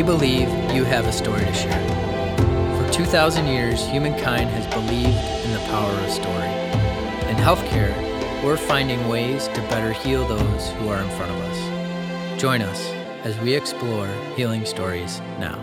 We believe you have a story to share. For 2,000 years, humankind has believed in the power of story. In healthcare, we're finding ways to better heal those who are in front of us. Join us as we explore healing stories now.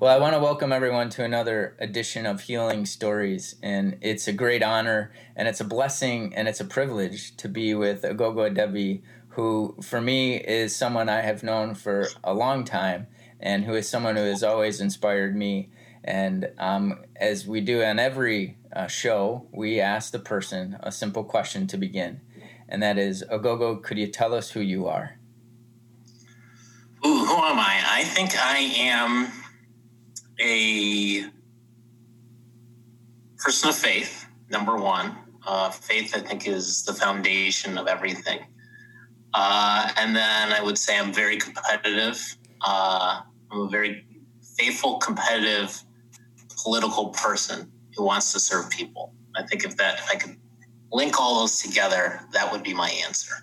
Well, I want to welcome everyone to another edition of Healing Stories, and it's a great honor and it's a blessing and it's a privilege to be with Aghogho Edevbie, who for me is someone I have known for a long time and who is someone who has always inspired me. And um, as we do on every uh, show, we ask the person a simple question to begin, and that is, Aghogho, could you tell us who you are? Ooh, who am I? I think I am a person of faith, number one. Uh, faith, I think, is the foundation of everything. Uh, and then I would say I'm very competitive. Uh, I'm a very faithful, competitive, political person who wants to serve people. I think if that, if I could link all those together, that would be my answer.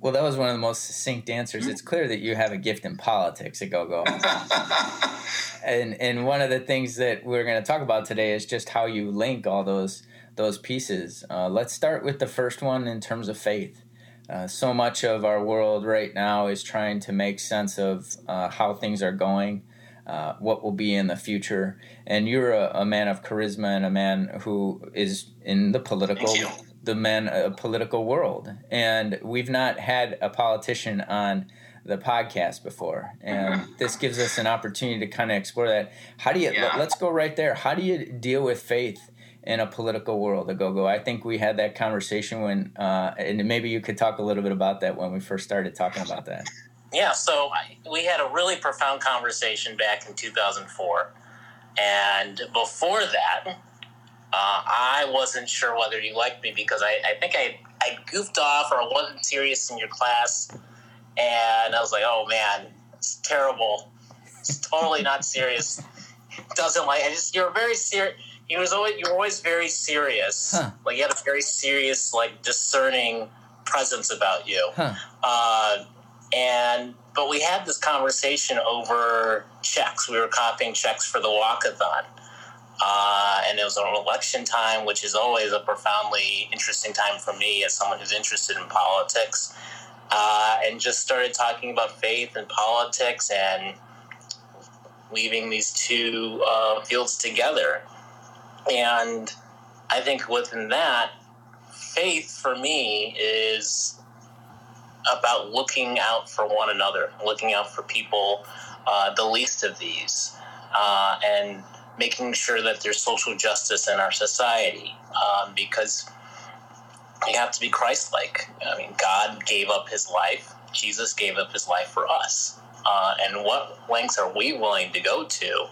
Well, that was one of the most succinct answers. It's clear that you have a gift in politics Aghogho. and and one of the things that we're going to talk about today is just how you link all those those pieces. Uh, let's start with the first one in terms of faith. Uh, so much of our world right now is trying to make sense of uh, how things are going, uh, what will be in the future. And you're a, a, man of charisma and a man who is in the political the man a political world. And we've not had a politician on the podcast before and this gives us an opportunity to kind of explore that how do you yeah. let, us go right there how do you deal with faith in a political world Aghogho i think we had that conversation when uh, and maybe you could talk a little bit about that when we first started talking about that. Yeah so I, we had a really profound conversation back in 2004 and before that uh, i wasn't sure whether you liked me because i, I think I, I goofed off or I wasn't serious in your class. And i was like oh man it's terrible. It's totally not serious. Doesn't like i just you're very serious he was always you were always very serious. Huh. Like you had a very serious, like discerning presence about you. Huh. Uh, and but we had this conversation over checks. We were copying checks for the walkathon. Uh, and it was an election time, which is always a profoundly interesting time for me as someone who's interested in politics. Uh, and just started talking about faith and politics and weaving these two uh, fields together. And I think within that, faith for me is about looking out for one another, looking out for people, uh, the least of these, uh, and making sure that there's social justice in our society um, because you have to be Christ like. I mean, God gave up his life, Jesus gave up his life for us. Uh, and what lengths are we willing to go to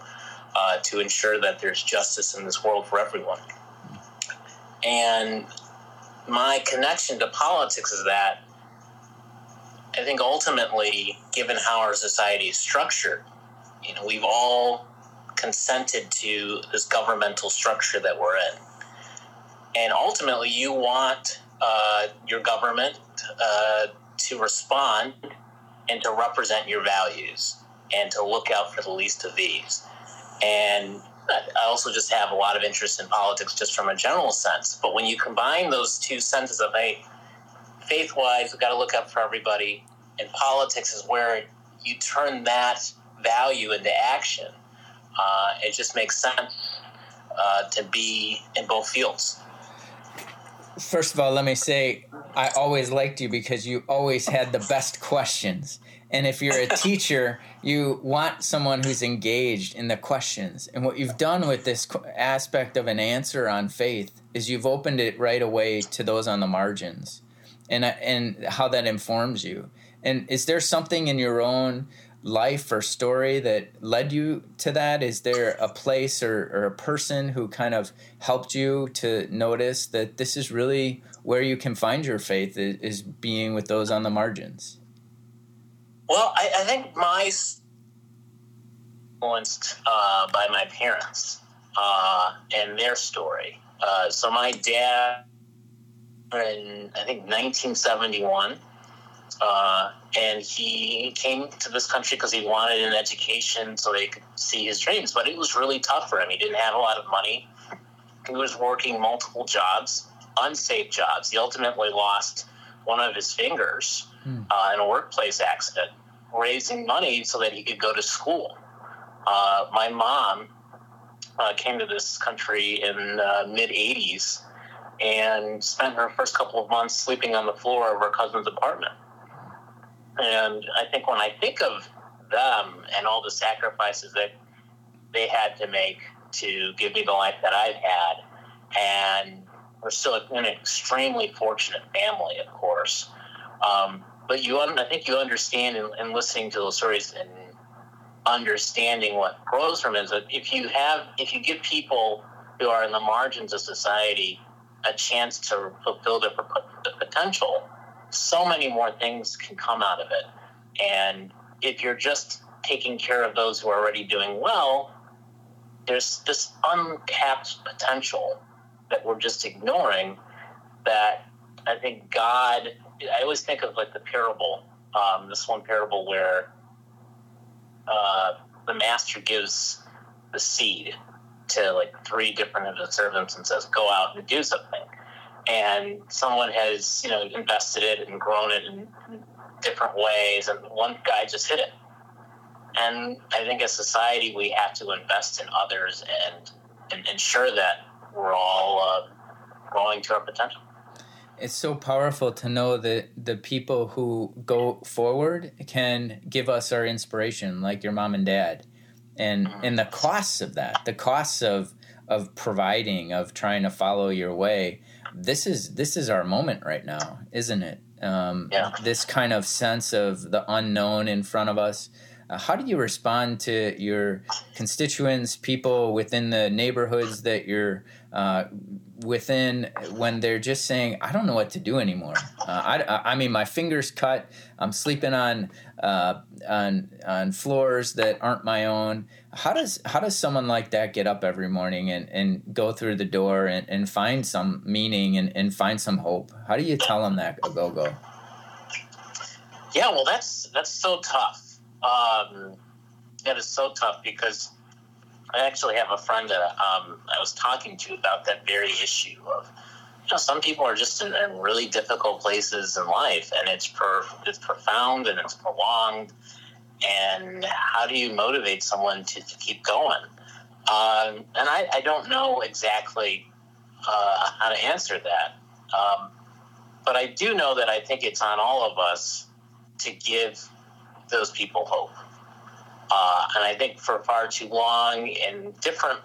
uh, to ensure that there's justice in this world for everyone. And my connection to politics is that I think ultimately, given how our society is structured, you know, we've all consented to this governmental structure that we're in. And ultimately, you want uh, your government uh, to respond and to represent your values and to look out for the least of these. And I also just have a lot of interest in politics just from a general sense. But when you combine those two senses of, hey, faith wise, we've got to look up for everybody, and politics is where you turn that value into action, uh, it just makes sense uh, to be in both fields. First of all, let me say I always liked you because you always had the best questions. And if you're a teacher, you want someone who's engaged in the questions. And what you've done with this aspect of an answer on faith is you've opened it right away to those on the margins and, uh, and how that informs you. And is there something in your own life or story that led you to that? Is there a place or, or a person who kind of helped you to notice that this is really where you can find your faith is being with those on the margins? Well, I, I think my influenced uh, by my parents uh, and their story. Uh, so my dad, in I think 1971, Uh, and he came to this country because he wanted an education so they could see his dreams. But it was really tough for him. He didn't have a lot of money. He was working multiple jobs, unsafe jobs. He ultimately lost one of his fingers hmm. uh, in a workplace accident, raising money so that he could go to school. Uh, my mom uh, came to this country in uh, mid 80s and spent her first couple of months sleeping on the floor of her cousin's apartment. And I think when I think of them and all the sacrifices that they had to make to give me the life that I've had, and we're still an extremely fortunate family, of course. Um, but you, I think you understand in, in listening to those stories and understanding what grows from it is if you have, if you give people who are in the margins of society a chance to fulfill their potential, so many more things can come out of it. And if you're just taking care of those who are already doing well, there's this untapped potential that we're just ignoring that I think God, I always think of like the parable, um, this one parable where uh, the master gives the seed to like three different of the servants and says, go out and do something. And someone has, you know, invested it and grown it in different ways, and one guy just hit it. And I think as society, we have to invest in others and, and ensure that we're all uh, growing to our potential. It's so powerful to know that the people who go forward can give us our inspiration, like your mom and dad, and mm-hmm. and the costs of that, the costs of of providing, of trying to follow your way. This is this is our moment right now, isn't it? Um, yeah. This kind of sense of the unknown in front of us uh, how do you respond to your constituents, people within the neighborhoods that you're uh, within, when they're just saying, "I don't know what to do anymore"? Uh, I, I mean, my fingers cut. I'm sleeping on uh, on on floors that aren't my own. How does how does someone like that get up every morning and, and go through the door and, and find some meaning and, and find some hope? How do you tell them that go go? Yeah, well, that's that's so tough um, it is so tough because I actually have a friend that um, I was talking to about that very issue of you know some people are just in, in really difficult places in life and it's per, it's profound and it's prolonged. And how do you motivate someone to, to keep going? Um, and I, I, don't know exactly uh, how to answer that. Um, but I do know that I think it's on all of us to give those people hope. Uh, and I think for far too long, in different,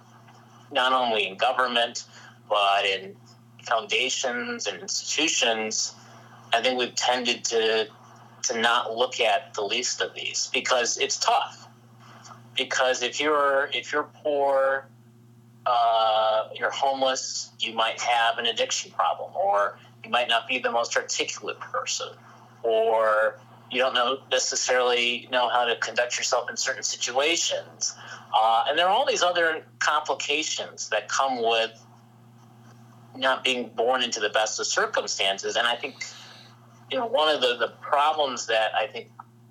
not only in government, but in foundations and institutions, I think we've tended to to not look at the least of these because it's tough. Because if you're if you're poor, uh, you're homeless, you might have an addiction problem, or you might not be the most articulate person, or you don't know necessarily know how to conduct yourself in certain situations. Uh, and there are all these other complications that come with not being born into the best of circumstances. And I think you know one of the, the problems that I think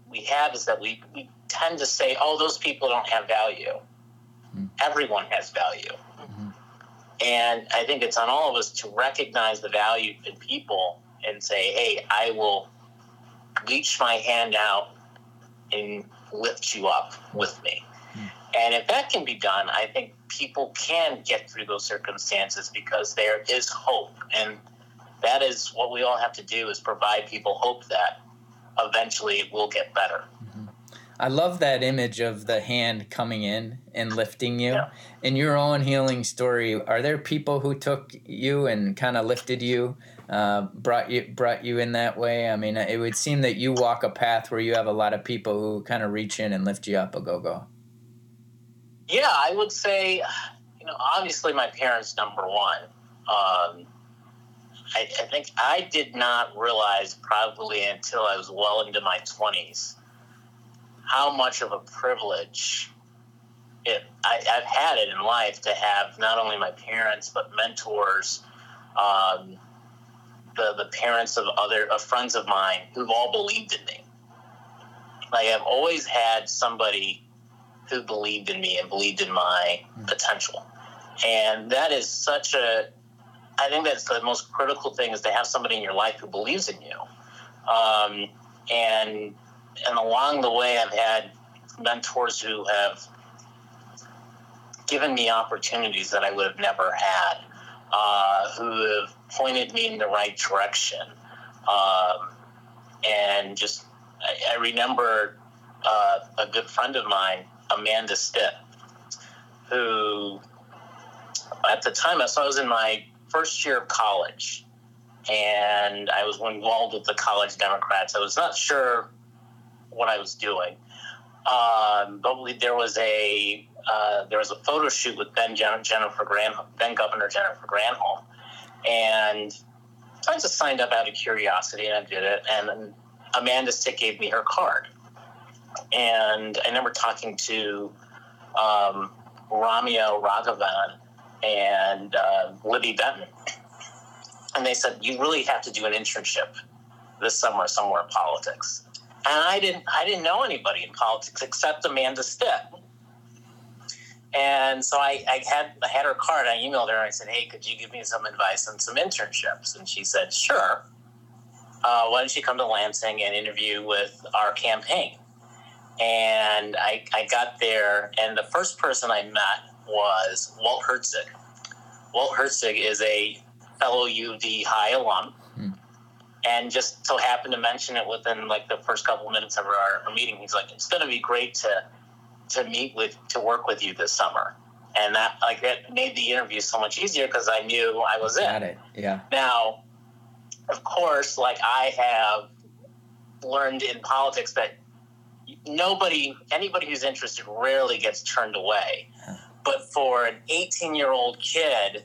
we have is that we, we tend to say, oh, those people don't have value. Mm-hmm. Everyone has value. Mm-hmm. And I think it's on all of us to recognize the value in people and say, hey, I will reach my hand out and lift you up with me. Mm. And if that can be done, I think people can get through those circumstances because there is hope. And that is what we all have to do is provide people hope that eventually it will get better. Mm-hmm. I love that image of the hand coming in and lifting you. Yeah. In your own healing story, are there people who took you and kind of lifted you uh, brought you brought you in that way? I mean, it would seem that you walk a path where you have a lot of people who kind of reach in and lift you up Aghogho. Yeah, I would say, you know, obviously my parents number one. Um, I, I think I did not realize probably until I was well into my twenties how much of a privilege it, I, have had it in life to have not only my parents but mentors um, the, the parents of other of friends of mine who've all believed in me. Like I've always had somebody who believed in me and believed in my mm. potential. And that is such a I think that's the most critical thing is to have somebody in your life who believes in you. Um, and and along the way I've had mentors who have given me opportunities that I would have never had, uh, who have pointed me in the right direction. Um, and just, I, I remember uh, a good friend of mine, Amanda Stitt, who at the time, I was in my first year of college and I was involved with the college Democrats. I was not sure what I was doing. Um, but there was a uh, there was a photo shoot with then Jennifer Granholm, then Governor Jennifer Granholm, and I just signed up out of curiosity and I did it. And Amanda Stitt gave me her card, and I remember talking to um, Ramya Raghavan and uh, Libby Benton, and they said you really have to do an internship this summer somewhere in politics. And I didn't I didn't know anybody in politics except Amanda Stitt. And so I, I, had I had her card. I emailed her and I said, "Hey, could you give me some advice on some internships?" And she said, "Sure. Uh, why don't you come to Lansing and interview with our campaign?" And I, I got there, and the first person I met was Walt Herzig. Walt Herzig is a fellow UD High alum. And just so happened to mention it within like the first couple of minutes of our, our meeting. He's like, "It's going to be great to to meet with to work with you this summer." And that like that made the interview so much easier because I knew I was in. Got it. Yeah. Now, of course, like I have learned in politics that nobody, anybody who's interested, rarely gets turned away. But for an 18 year old kid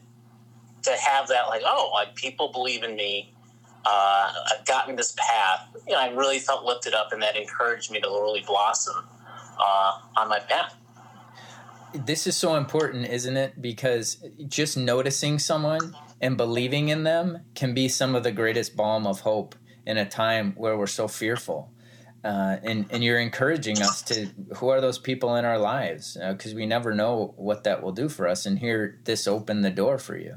to have that, like, oh, like people believe in me, uh, I've gotten this path, you know, I really felt lifted up, and that encouraged me to really blossom uh, on my path. This is so important, isn't it? Because just noticing someone and believing in them can be some of the greatest balm of hope in a time where we're so fearful uh, and and you're encouraging us to who are those people in our lives because uh, we never know what that will do for us and here this opened the door for you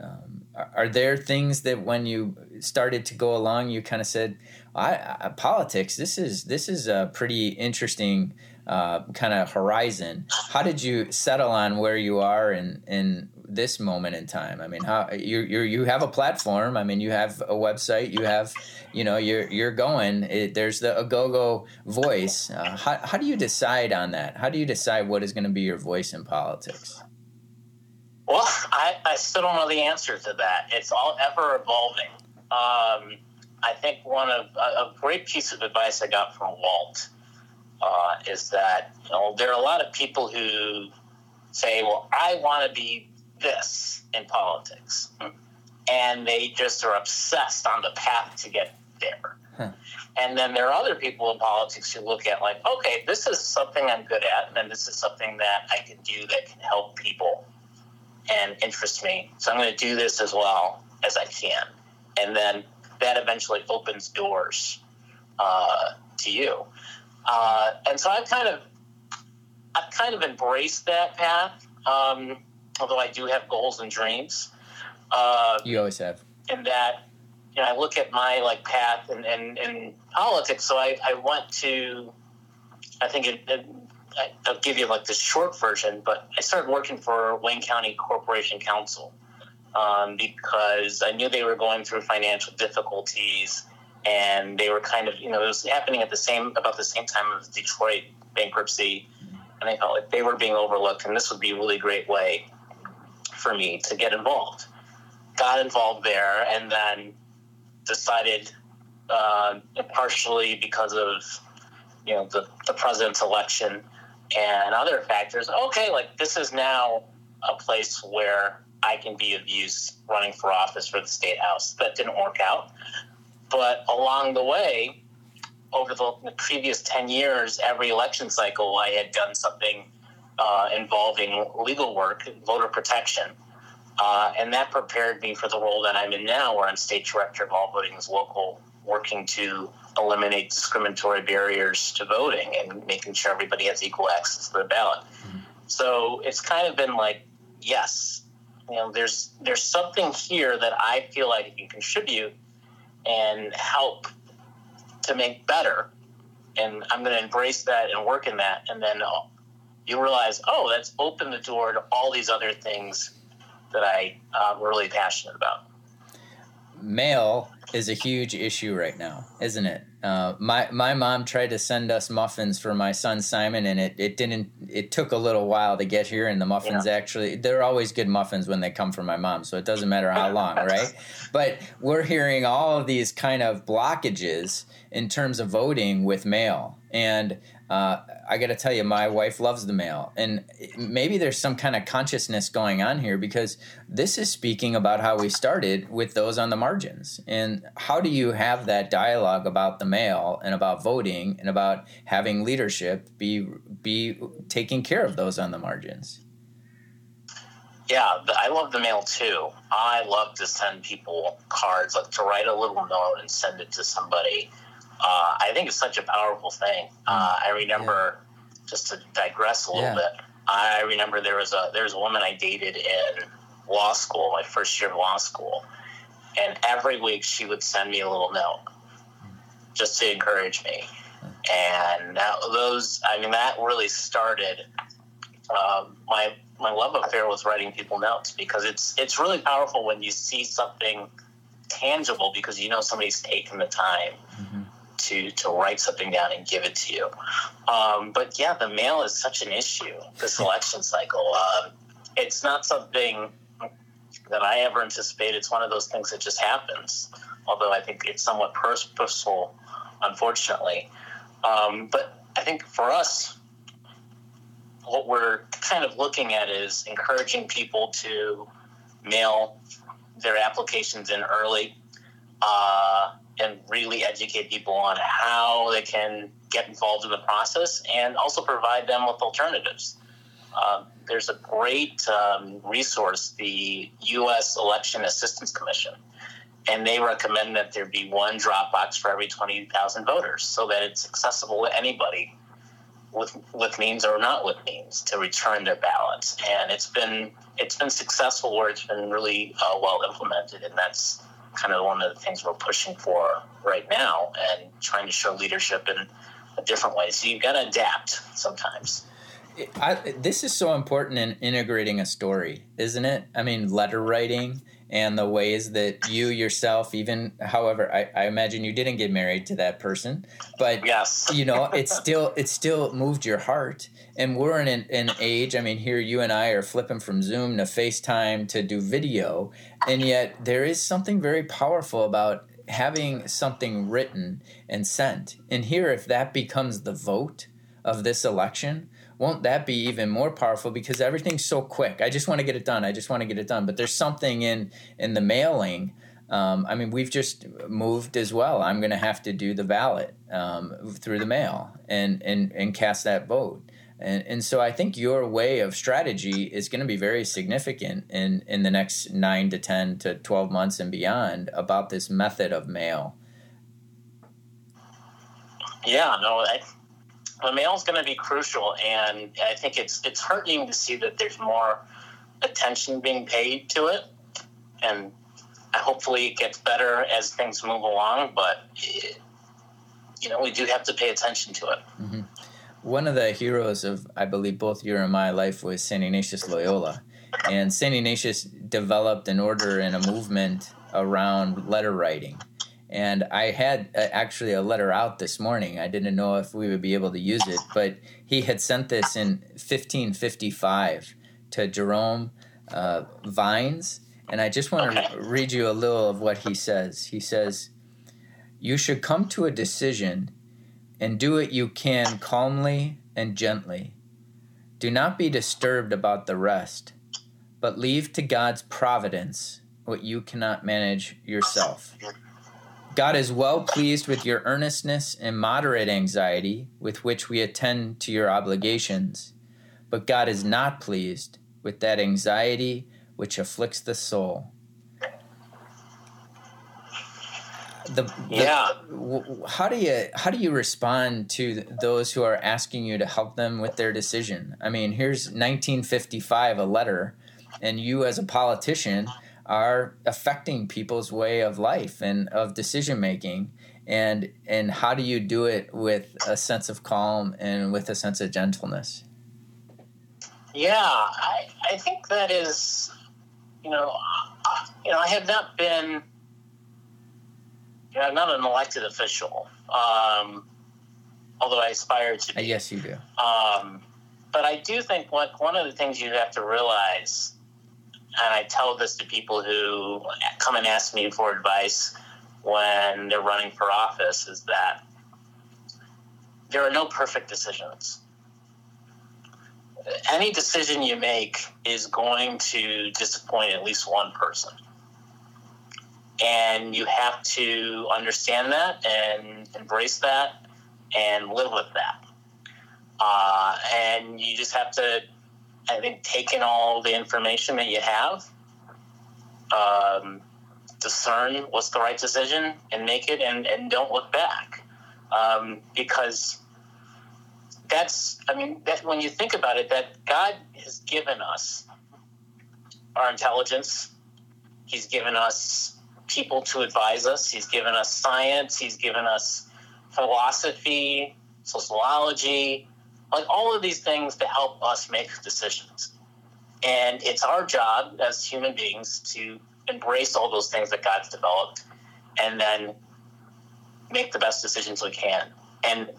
um, are, are, there things that when you started to go along you kind of said I, I, politics this is this is a pretty interesting uh, kind of horizon how did you settle on where you are in and this moment in time? I mean, how you you you have a platform. I mean, you have a website. You have, you know, you're you're going. It, there's the Aghogho voice. Uh, how how do you decide on that? How do you decide what is going to be your voice in politics? Well, I, I still don't know the answer to that. It's all ever evolving. Um, I think one of a, great piece of advice I got from Walt uh, is that you know, there are a lot of people who say, "Well, I want to be this in politics. And they just are obsessed on the path to get there. Huh. And then there are other people in politics who look at, like, okay, this is something I'm good at, and this is something that I can do that can help people and interest me. So I'm going to do this as well as I can. And then that eventually opens doors uh, to you. Uh, and so I've kind of I've kind of embraced that path. Um, although I do have goals and dreams. Uh, you always have. And that, you know, I look at my like path and in, in, in, politics. So I, I went to, I think it, it, I'll give you like the short version, but I started working for Wayne County Corporation Counsel um, because I knew they were going through financial difficulties and they were kind of, you know, it was happening at the same, about the same time as Detroit bankruptcy. And I felt like they were being overlooked, and this would be a really great way for me to get involved. Got involved there and then decided, uh, partially because of you know the, the president's election and other factors, okay, like this is now a place where I can be of use running for office for the state house. That didn't work out. But along the way, over the previous 10 years, every election cycle, I had done something uh, involving legal work, voter protection. Uh, and that prepared me for the role that I'm in now, where I'm state director of All Voting is Local, working to eliminate discriminatory barriers to voting and making sure everybody has equal access to the ballot. Mm-hmm. So it's kind of been like, yes, you know, there's there's something here that I feel like I can contribute and help to make better, and I'm going to embrace that and work in that, and then uh, you realize, oh, that's opened the door to all these other things that I uh, am really passionate about. Mail is a huge issue right now, isn't it? Uh, my my mom tried to send us muffins for my son Simon, and it, it didn't. It took a little while to get here, and the muffins yeah. actually they're always good muffins when they come from my mom, so it doesn't matter how long, right? But we're hearing all of these kind of blockages in terms of voting with mail, and uh, I got to tell you, my wife loves the mail, and maybe there's some kind of consciousness going on here because this is speaking about how we started with those on the margins, and how do you have that dialogue about the mail and about voting and about having leadership be be taking care of those on the margins? Yeah, I love the mail too. I love to send people cards, like to write a little note and send it to somebody uh, I think it's such a powerful thing. Uh, I remember, yeah. just to digress a little yeah. bit, I remember there was a there was a woman I dated in law school, my first year of law school, and every week she would send me a little note just to encourage me. And that, those, I mean, that really started um, my my love affair with writing people notes because it's it's really powerful when you see something tangible because you know somebody's taken the time. Mm-hmm to to write something down and give it to you. Um, but yeah, the mail is such an issue. The selection cycle. Um, it's not something that I ever anticipate. It's one of those things that just happens. Although I think it's somewhat purposeful, unfortunately. Um, but I think for us, what we're kind of looking at is encouraging people to mail their applications in early. Uh, and really educate people on how they can get involved in the process and also provide them with alternatives. Uh, there's a great um, resource, the U.S. Election Assistance Commission, and they recommend that there be one drop box for every 20,000 voters so that it's accessible to anybody with, with means or not with means to return their ballots. And it's been it's been successful where it's been really uh, well implemented, and that's kind of one of the things we're pushing for right now and trying to show leadership in a different way. So you've got to adapt sometimes. I, this is so important in integrating a story, isn't it? I mean, letter writing and the ways that you yourself, even however, I, I imagine you didn't get married to that person, but yes, you know, it's still it still moved your heart. And we're in an, an age. I mean, here you and I are flipping from Zoom to FaceTime to do video, and yet there is something very powerful about having something written and sent. And here, if that becomes the vote of this election, won't that be even more powerful? Because everything's so quick. I just want to get it done. I just want to get it done. But there's something in in the mailing um, i mean we've just moved as well. I'm going to have to do the ballot um, through the mail and and and cast that vote. And, and so I think your way of strategy is going to be very significant in, in the next nine to 10 to 12 months and beyond about this method of mail. Yeah, no, I, the mail is going to be crucial, and I think it's it's heartening to see that there's more attention being paid to it, and hopefully it gets better as things move along. But it, you know, we do have to pay attention to it. Mm-hmm. One of the heroes of, I believe, both your and my life was Saint Ignatius Loyola, and Saint Ignatius developed an order and a movement around letter writing and I had uh, actually a letter out this morning. I didn't know if we would be able to use it, but he had sent this in 1555 to Jerome uh, Vines. And I just want to read you a little of what he says. He says, You should come to a decision and do it you can calmly and gently. Do not be disturbed about the rest, but leave to God's providence what you cannot manage yourself. God is well pleased with your earnestness and moderate anxiety with which we attend to your obligations, but God is not pleased with that anxiety which afflicts the soul. The, the, yeah. How do you how do you respond to those who are asking you to help them with their decision? I mean, here's 1955, a letter, and you as a politician are affecting people's way of life and of decision making and and how do you do it with a sense of calm and with a sense of gentleness? Yeah i i think that is you know you know i have not been you know, i'm not an elected official um, although i aspire to be. Yes you do. Um, but i do think what one of the things you have to realize and i tell this to people who come and ask me for advice when they're running for office is that there are no perfect decisions. Any decision you make is going to disappoint at least one person. And you have to understand that and embrace that and live with that. Uh, and you just have to, I think, take in all the information that you have, um, discern what's the right decision and make it and, and don't look back. Um, because that's, I mean, that when you think about it, that God has given us our intelligence, He's given us people to advise us, He's given us science, He's given us philosophy, sociology, like all of these things to help us make decisions. And it's our job as human beings to embrace all those things that God's developed and then make the best decisions we can. And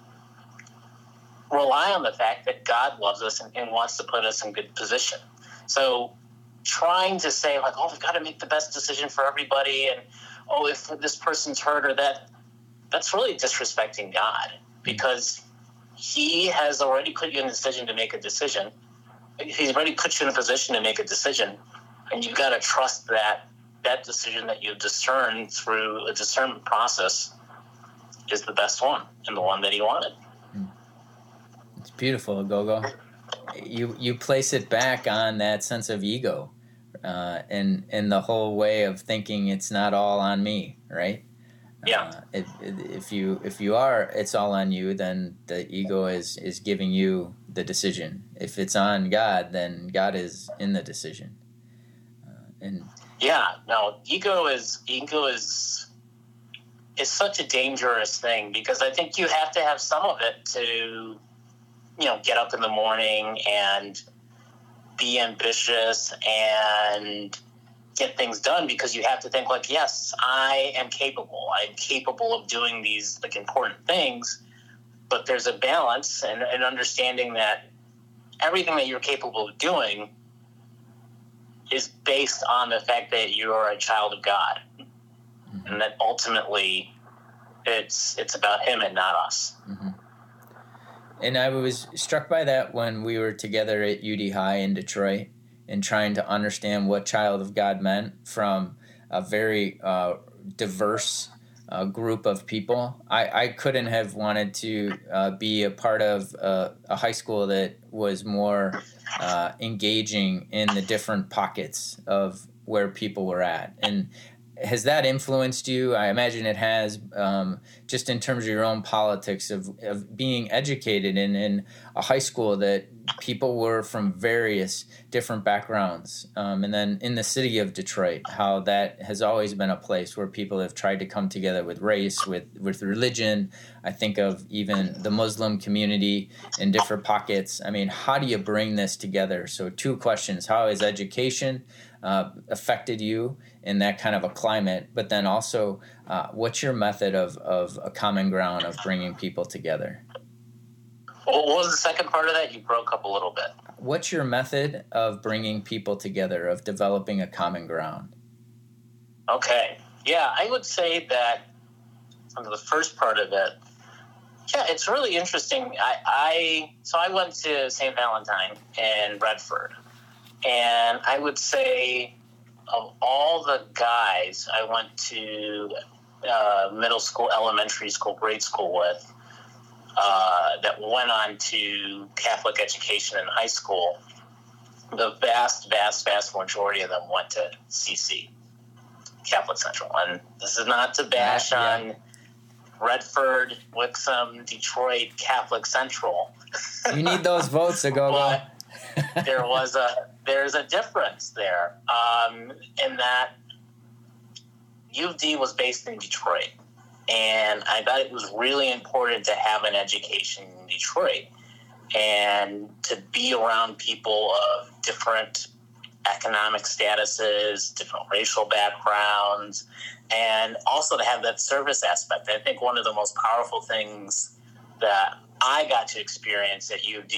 rely on the fact that God loves us and, and wants to put us in good position. So trying to say like, oh, we've got to make the best decision for everybody, and oh, if this person's hurt or that, that's really disrespecting God because He has already put you in a decision to make a decision. He's already put you in a position to make a decision, and you've got to trust that that decision that you discern through a discernment process is the best one and the one that he wanted. It's beautiful, Gogo. You you place it back on that sense of ego, uh, and and the whole way of thinking it's not all on me, right? Yeah. Uh, it, if you if you are it's all on you, then the ego is is giving you the decision. If it's on God, then God is in the decision. Uh, and yeah, no, ego is ego is is such a dangerous thing because I think you have to have some of it to you know get up in the morning and be ambitious and get things done because you have to think like yes i am capable i'm capable of doing these like important things but there's a balance and an understanding that everything that you're capable of doing is based on the fact that you are a child of God, mm-hmm. and that ultimately it's it's about Him and not us. Mm-hmm. And I was struck by that when we were together at UD High in Detroit and trying to understand what child of God meant from a very uh, diverse uh, group of people. I, I couldn't have wanted to uh, be a part of a, a high school that was more uh, engaging in the different pockets of where people were at. And has that influenced you? I imagine it has, um, just in terms of your own politics of, of being educated in, in a high school that people were from various different backgrounds. Um, and then in the city of Detroit, how that has always been a place where people have tried to come together with race, with, with religion. I think of even the Muslim community in different pockets. I mean, how do you bring this together? So, two questions How is education uh, affected you in that kind of a climate? But then also, uh, what's your method of, of a common ground of bringing people together? What was the second part of that? You broke up a little bit. What's your method of bringing people together, of developing a common ground? Okay. Yeah, I would say that under the first part of it, yeah, it's really interesting. I, I so I went to St. Valentine in Redford, and I would say of all the guys I went to uh, middle school, elementary school, grade school with, uh, that went on to Catholic education in high school, the vast, vast, vast majority of them went to CC, Catholic Central. And this is not to bash yeah. on Redford, Wixom, Detroit, Catholic Central. you need those votes to go. but there was a there's a difference there um, in that U of D was based in Detroit, and I thought it was really important to have an education in Detroit and to be around people of different economic statuses, different racial backgrounds, and also to have that service aspect. I think one of the most powerful things that I got to experience at UD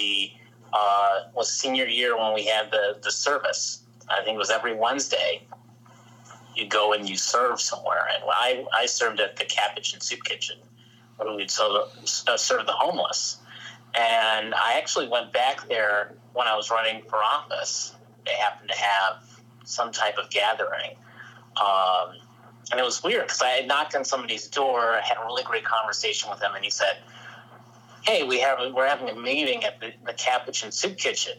uh, was senior year when we had the, the service. I think it was every Wednesday. You go and you serve somewhere. And I, I served at the Capuchin Soup Kitchen, where we'd serve, uh, serve the homeless. And I actually went back there when I was running for office. They happened to have some type of gathering. Um, and it was weird because I had knocked on somebody's door, had a really great conversation with him, and he said, "Hey, we have we're having a meeting at the, the Capuchin Soup Kitchen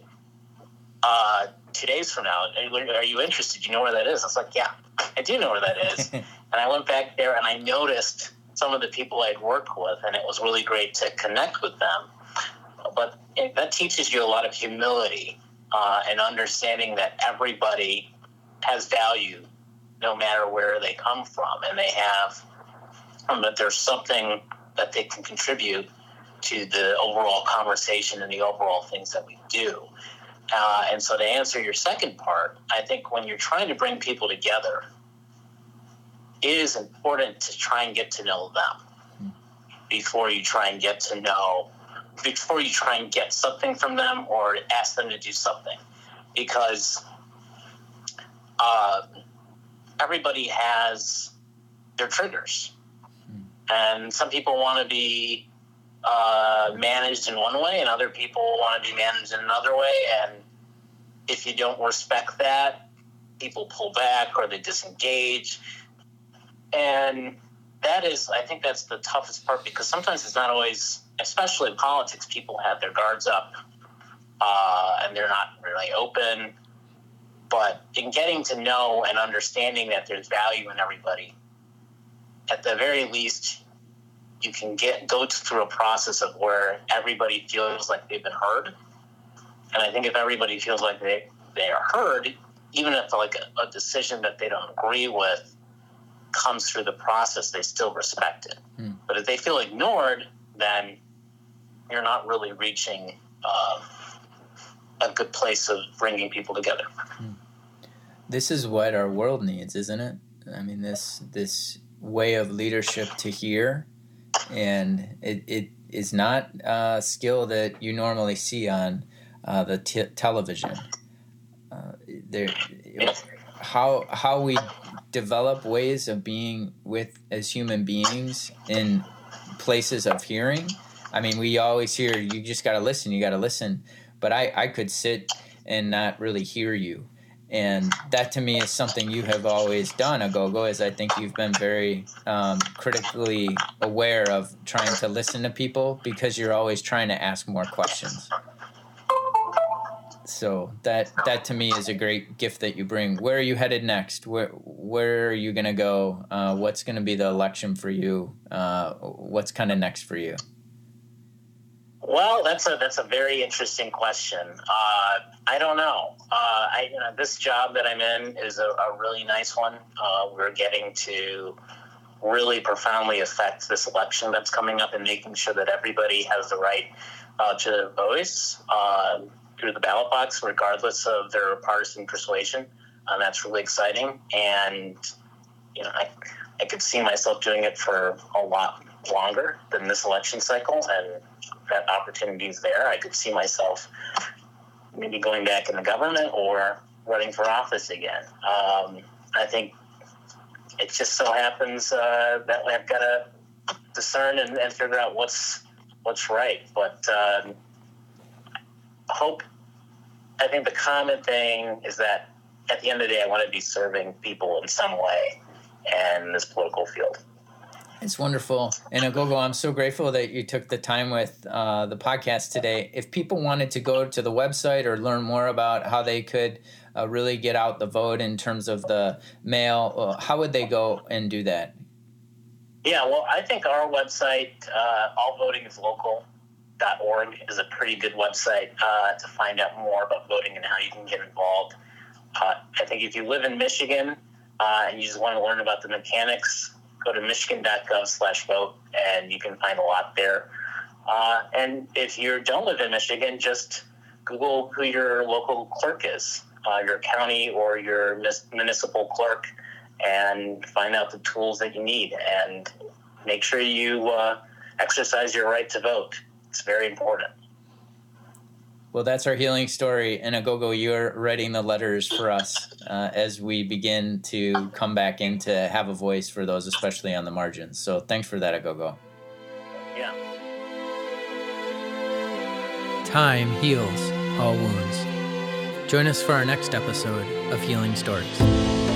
uh, two days from now. Are you interested? You know where that is?" I was like, "Yeah, I do know where that is." and I went back there and I noticed some of the people I'd worked with, and it was really great to connect with them but it, that teaches you a lot of humility uh, and understanding that everybody has value no matter where they come from and they have um, that there's something that they can contribute to the overall conversation and the overall things that we do. Uh, and so to answer your second part i think when you're trying to bring people together it is important to try and get to know them before you try and get to know before you try and get something from them or ask them to do something. Because uh, everybody has their triggers. And some people want to be uh, managed in one way and other people want to be managed in another way and if you don't respect that people pull back or they disengage and that is i think that's the toughest part because sometimes it's not always especially in politics, people have their guards up uh, and they're not really open. But in getting to know and understanding that there's value in everybody, at the very least, you can get go through a process of where everybody feels like they've been heard. And I think if everybody feels like they, they are heard, even if like a, a decision that they don't agree with comes through the process, they still respect it. Mm. But if they feel ignored, then you're not really reaching uh, a good place of bringing people together. This is what our world needs, isn't it? I mean, this this way of leadership to hear, and it, it is not a skill that you normally see on uh, the t- television. Uh, there, how how we develop ways of being with as human beings in places of hearing I mean, we always hear you just got to listen, you got to listen. But I, I could sit and not really hear you. And that to me is something you have always done, Aghogho, is I think you've been very um, critically aware of trying to listen to people because you're always trying to ask more questions. So that that to me is a great gift that you bring. Where are you headed next? Where where are you gonna go? Uh, what's gonna be the election for you? Uh, what's kind of next for you? Well, that's a that's a very interesting question. Uh, I don't know. Uh, I you know, this job that I'm in is a, a really nice one. Uh, we're getting to really profoundly affect this election that's coming up and making sure that everybody has the right uh, to voice uh, through the ballot box, regardless of their partisan persuasion. And that's really exciting. And you know, I I could see myself doing it for a lot longer than this election cycle and that opportunity is there. I could see myself maybe going back in the government or running for office again. Um, I think it just so happens uh, that I've got to discern and, and, figure out what's what's right. But um, hope. I think the common thing is that at the end of the day, I want to be serving people in some way in this political field. It's wonderful. And Aghogho, I'm so grateful that you took the time with uh, the podcast today. If people wanted to go to the website or learn more about how they could uh, really get out the vote in terms of the mail, uh, how would they go and do that? Yeah, well, I think our website, uh, allvotingislocal.org, is a pretty good website uh, to find out more about voting and how you can get involved. Uh, I think if you live in Michigan uh, and you just want to learn about the mechanics, go to michigan.gov slash vote and you can find a lot there. Uh, and if you don't live in Michigan, just Google who your local clerk is, uh, your county or your municipal clerk, and find out the tools that you need. And make sure you uh, exercise your right to vote. It's very important. Well, that's our healing story. And Aghogho, you're writing the letters for us uh, as we begin to come back in to have a voice for those, especially on the margins. So thanks for that, Aghogho. Yeah. Time heals all wounds. Join us for our next episode of Healing Stories.